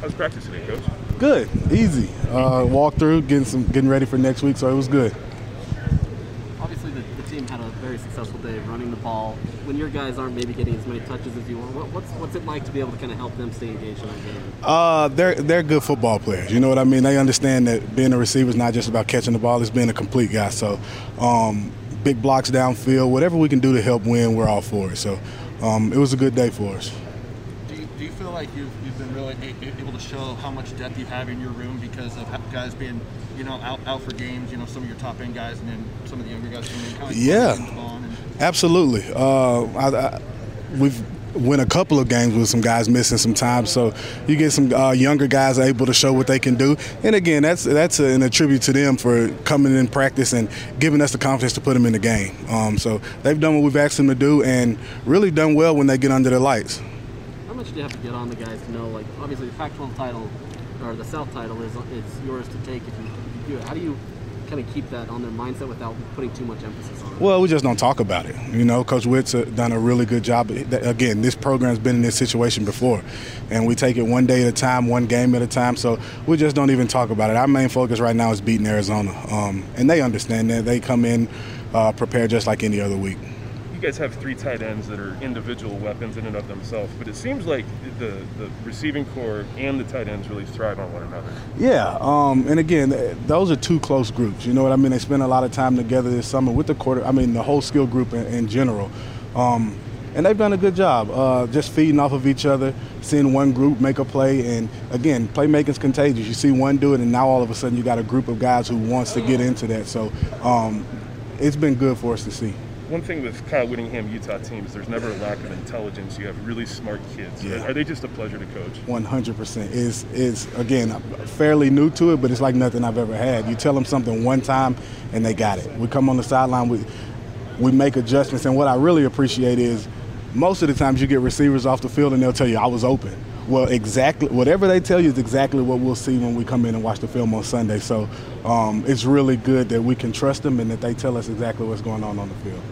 How's practice today, Coach? Good, easy. Uh, walk through, getting some, getting ready for next week, so it was good. Obviously, the, the team had a very successful day running the ball. When your guys aren't maybe getting as many touches as you want, what, what's what's it like to be able to kind of help them stay engaged in that game? Uh, they're they're good football players. You know what I mean? They understand that being a receiver is not just about catching the ball; it's being a complete guy. So, um, big blocks downfield, whatever we can do to help win, we're all for it. So, um, it was a good day for us. Do you, feel like you've, you've been really able to show how much depth you have in your room because of guys being, you know, out, out for games, you know, some of your top end guys and then some of the younger guys coming in? Kind of Yeah. putting the ball in and- Absolutely. Uh, I, I, we've win a couple of games with some guys missing some time, so you get some uh, younger guys able to show what they can do. And again, that's that's an attribute to them for coming in practice and giving us the confidence to put them in the game. Um, so they've done what we've asked them to do, and really done well when they get under the lights. You have to get on the guys to know, like, obviously the Pac-12 title or the South title is is yours to take if you, if you do it. How do you kind of keep that on their mindset without putting too much emphasis on it? Well, we just don't talk about it. You know, Coach Whitt's uh, done a really good job. Again, this program's been in this situation before, and we take it one day at a time, one game at a time. So we just don't even talk about it. Our main focus right now is beating Arizona, um, and they understand that. They come in uh, prepared just like any other week. You guys have three tight ends that are individual weapons in and of themselves, but it seems like the, the receiving corps and the tight ends really thrive on one another. Yeah, um, and again, those are two close groups. You know what I mean? They spend a lot of time together this summer with the quarter. I mean, the whole skill group in, in general. Um, and they've done a good job uh, just feeding off of each other, seeing one group make a play. And again, playmaking's contagious. You see one do it, and now all of a sudden you got a group of guys who wants to get into that. So um, it's been good for us to see. One thing with Kyle Whittingham Utah teams, there's never a lack of intelligence. You have really smart kids. Yeah. Are they just a pleasure to coach? 100% is is again fairly new to it, but it's like nothing I've ever had. You tell them something one time, and they got it. We come on the sideline, we we make adjustments, and what I really appreciate is most of the times you get receivers off the field and they'll tell you I was open. Well, exactly whatever they tell you is exactly what we'll see when we come in and watch the film on Sunday. So um, it's really good that we can trust them and that they tell us exactly what's going on on the field.